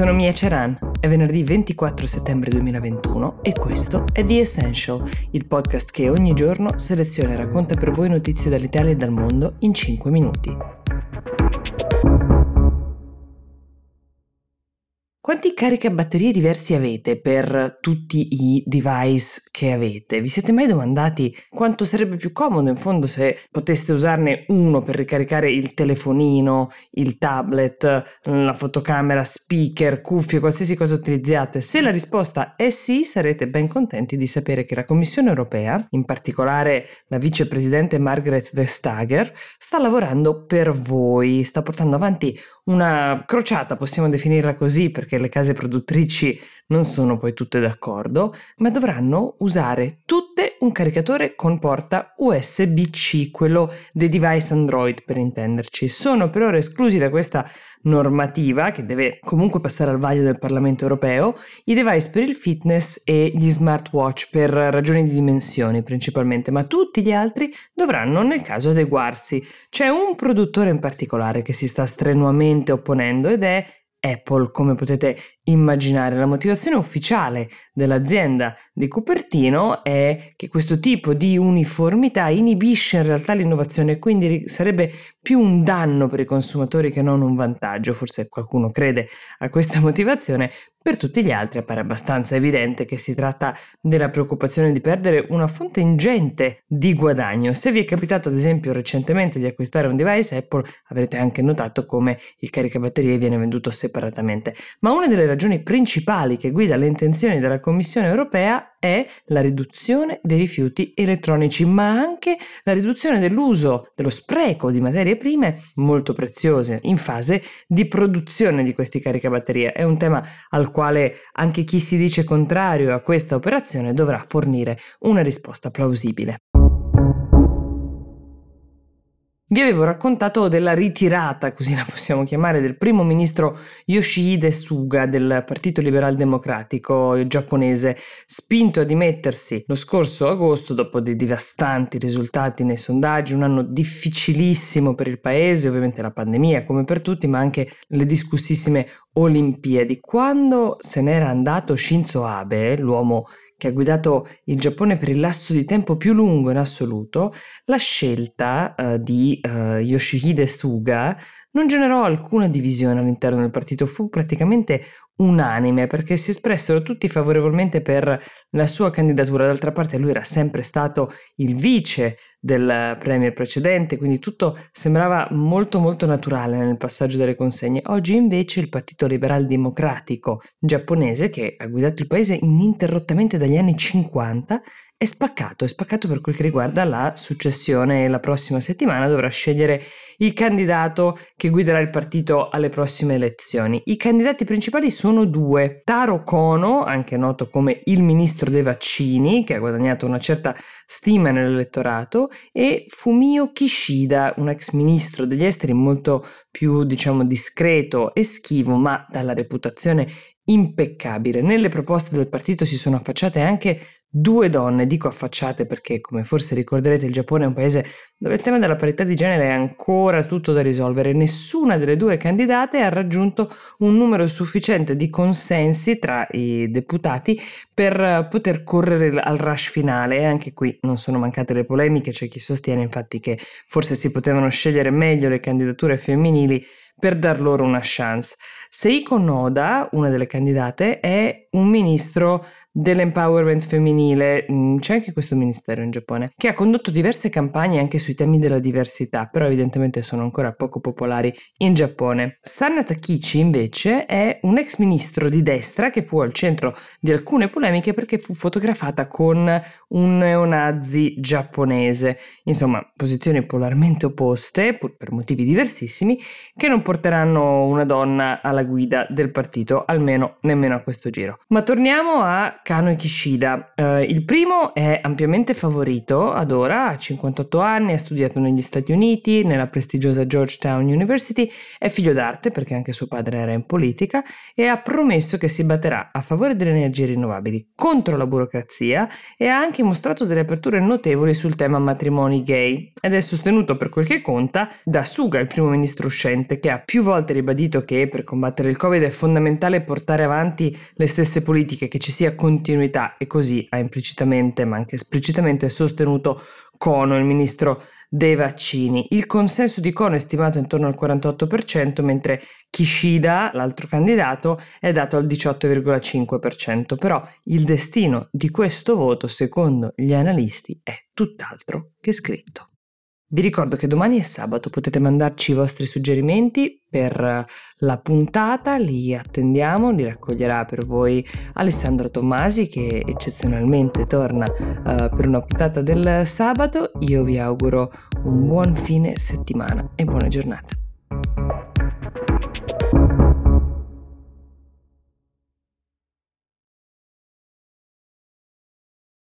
sono Mia Ceran, è venerdì 24 settembre 2021 e questo è The Essential, il podcast che ogni giorno seleziona e racconta per voi notizie dall'Italia e dal mondo in 5 minuti. Quanti caricabatterie diversi avete per tutti i device che avete? Vi siete mai domandati quanto sarebbe più comodo in fondo se poteste usarne uno per ricaricare il telefonino, il tablet, la fotocamera, speaker, cuffie, qualsiasi cosa utilizziate? Se la risposta è sì, sarete ben contenti di sapere che la Commissione europea, in particolare la vicepresidente Margaret Vestager, sta lavorando per voi, sta portando avanti una crociata, possiamo definirla così, perché le case produttrici non sono poi tutte d'accordo, ma dovranno usare tutte un caricatore con porta USB-C, quello dei device Android per intenderci. Sono per ora esclusi da questa normativa, che deve comunque passare al vaglio del Parlamento europeo, i device per il fitness e gli smartwatch per ragioni di dimensioni principalmente, ma tutti gli altri dovranno nel caso adeguarsi. C'è un produttore in particolare che si sta strenuamente opponendo ed è Apple, come potete immaginare. La motivazione ufficiale dell'azienda di Cupertino è che questo tipo di uniformità inibisce in realtà l'innovazione, quindi sarebbe più un danno per i consumatori che non un vantaggio. Forse qualcuno crede a questa motivazione, per tutti gli altri appare abbastanza evidente che si tratta della preoccupazione di perdere una fonte ingente di guadagno. Se vi è capitato ad esempio recentemente di acquistare un device Apple, avrete anche notato come il caricabatterie viene venduto separatamente. Ma una delle ragioni principali che guida le intenzioni della Commissione europea è la riduzione dei rifiuti elettronici, ma anche la riduzione dell'uso, dello spreco di materie prime molto preziose in fase di produzione di questi caricabatterie. È un tema al quale anche chi si dice contrario a questa operazione dovrà fornire una risposta plausibile. Vi avevo raccontato della ritirata, così la possiamo chiamare, del primo ministro Yoshihide Suga del Partito Liberal Democratico giapponese, spinto a dimettersi lo scorso agosto dopo dei devastanti risultati nei sondaggi, un anno difficilissimo per il paese, ovviamente la pandemia come per tutti, ma anche le discussissime Olimpiadi. Quando se n'era andato Shinzo Abe, l'uomo che ha guidato il Giappone per il lasso di tempo più lungo in assoluto, la scelta uh, di uh, Yoshihide Suga non generò alcuna divisione all'interno del partito, fu praticamente unanime perché si espressero tutti favorevolmente per la sua candidatura. D'altra parte lui era sempre stato il vice del premier precedente, quindi tutto sembrava molto molto naturale nel passaggio delle consegne. Oggi invece il Partito Liberal Democratico giapponese, che ha guidato il paese ininterrottamente dagli anni 50, è spaccato, è spaccato per quel che riguarda la successione e la prossima settimana dovrà scegliere il candidato che guiderà il partito alle prossime elezioni. I candidati principali sono due, Taro Kono, anche noto come il ministro dei vaccini, che ha guadagnato una certa stima nell'elettorato, e Fumio Kishida, un ex ministro degli esteri molto più, diciamo, discreto e schivo, ma dalla reputazione impeccabile. Nelle proposte del partito si sono affacciate anche due donne, dico affacciate perché come forse ricorderete il Giappone è un paese dove il tema della parità di genere è ancora tutto da risolvere. Nessuna delle due candidate ha raggiunto un numero sufficiente di consensi tra i deputati per poter correre al rush finale e anche qui non sono mancate le polemiche, c'è chi sostiene infatti che forse si potevano scegliere meglio le candidature femminili per dar loro una chance. Seiko Noda, una delle candidate, è un ministro dell'empowerment femminile, mm, c'è anche questo ministero in Giappone, che ha condotto diverse campagne anche sui temi della diversità, però evidentemente sono ancora poco popolari in Giappone. Sanna Takichi invece è un ex ministro di destra che fu al centro di alcune polemiche perché fu fotografata con un neonazi giapponese. Insomma, posizioni polarmente opposte, pur per motivi diversissimi, che non porteranno una donna alla guida del partito, almeno nemmeno a questo giro. Ma torniamo a Kano e Kishida. Uh, il primo è ampiamente favorito ad ora, ha 58 anni, ha studiato negli Stati Uniti, nella prestigiosa Georgetown University, è figlio d'arte perché anche suo padre era in politica e ha promesso che si batterà a favore delle energie rinnovabili, contro la burocrazia e ha anche mostrato delle aperture notevoli sul tema matrimoni gay ed è sostenuto per quel che conta da Suga, il primo ministro uscente, che ha più volte ribadito che per combattere combattere il Covid è fondamentale portare avanti le stesse politiche, che ci sia continuità e così ha implicitamente ma anche esplicitamente sostenuto Cono, il ministro dei vaccini. Il consenso di Cono è stimato intorno al 48%, mentre Kishida, l'altro candidato, è dato al 18,5%. Però il destino di questo voto, secondo gli analisti, è tutt'altro che scritto. Vi ricordo che domani è sabato, potete mandarci i vostri suggerimenti per la puntata, li attendiamo, li raccoglierà per voi Alessandro Tommasi che eccezionalmente torna uh, per una puntata del sabato. Io vi auguro un buon fine settimana e buona giornata.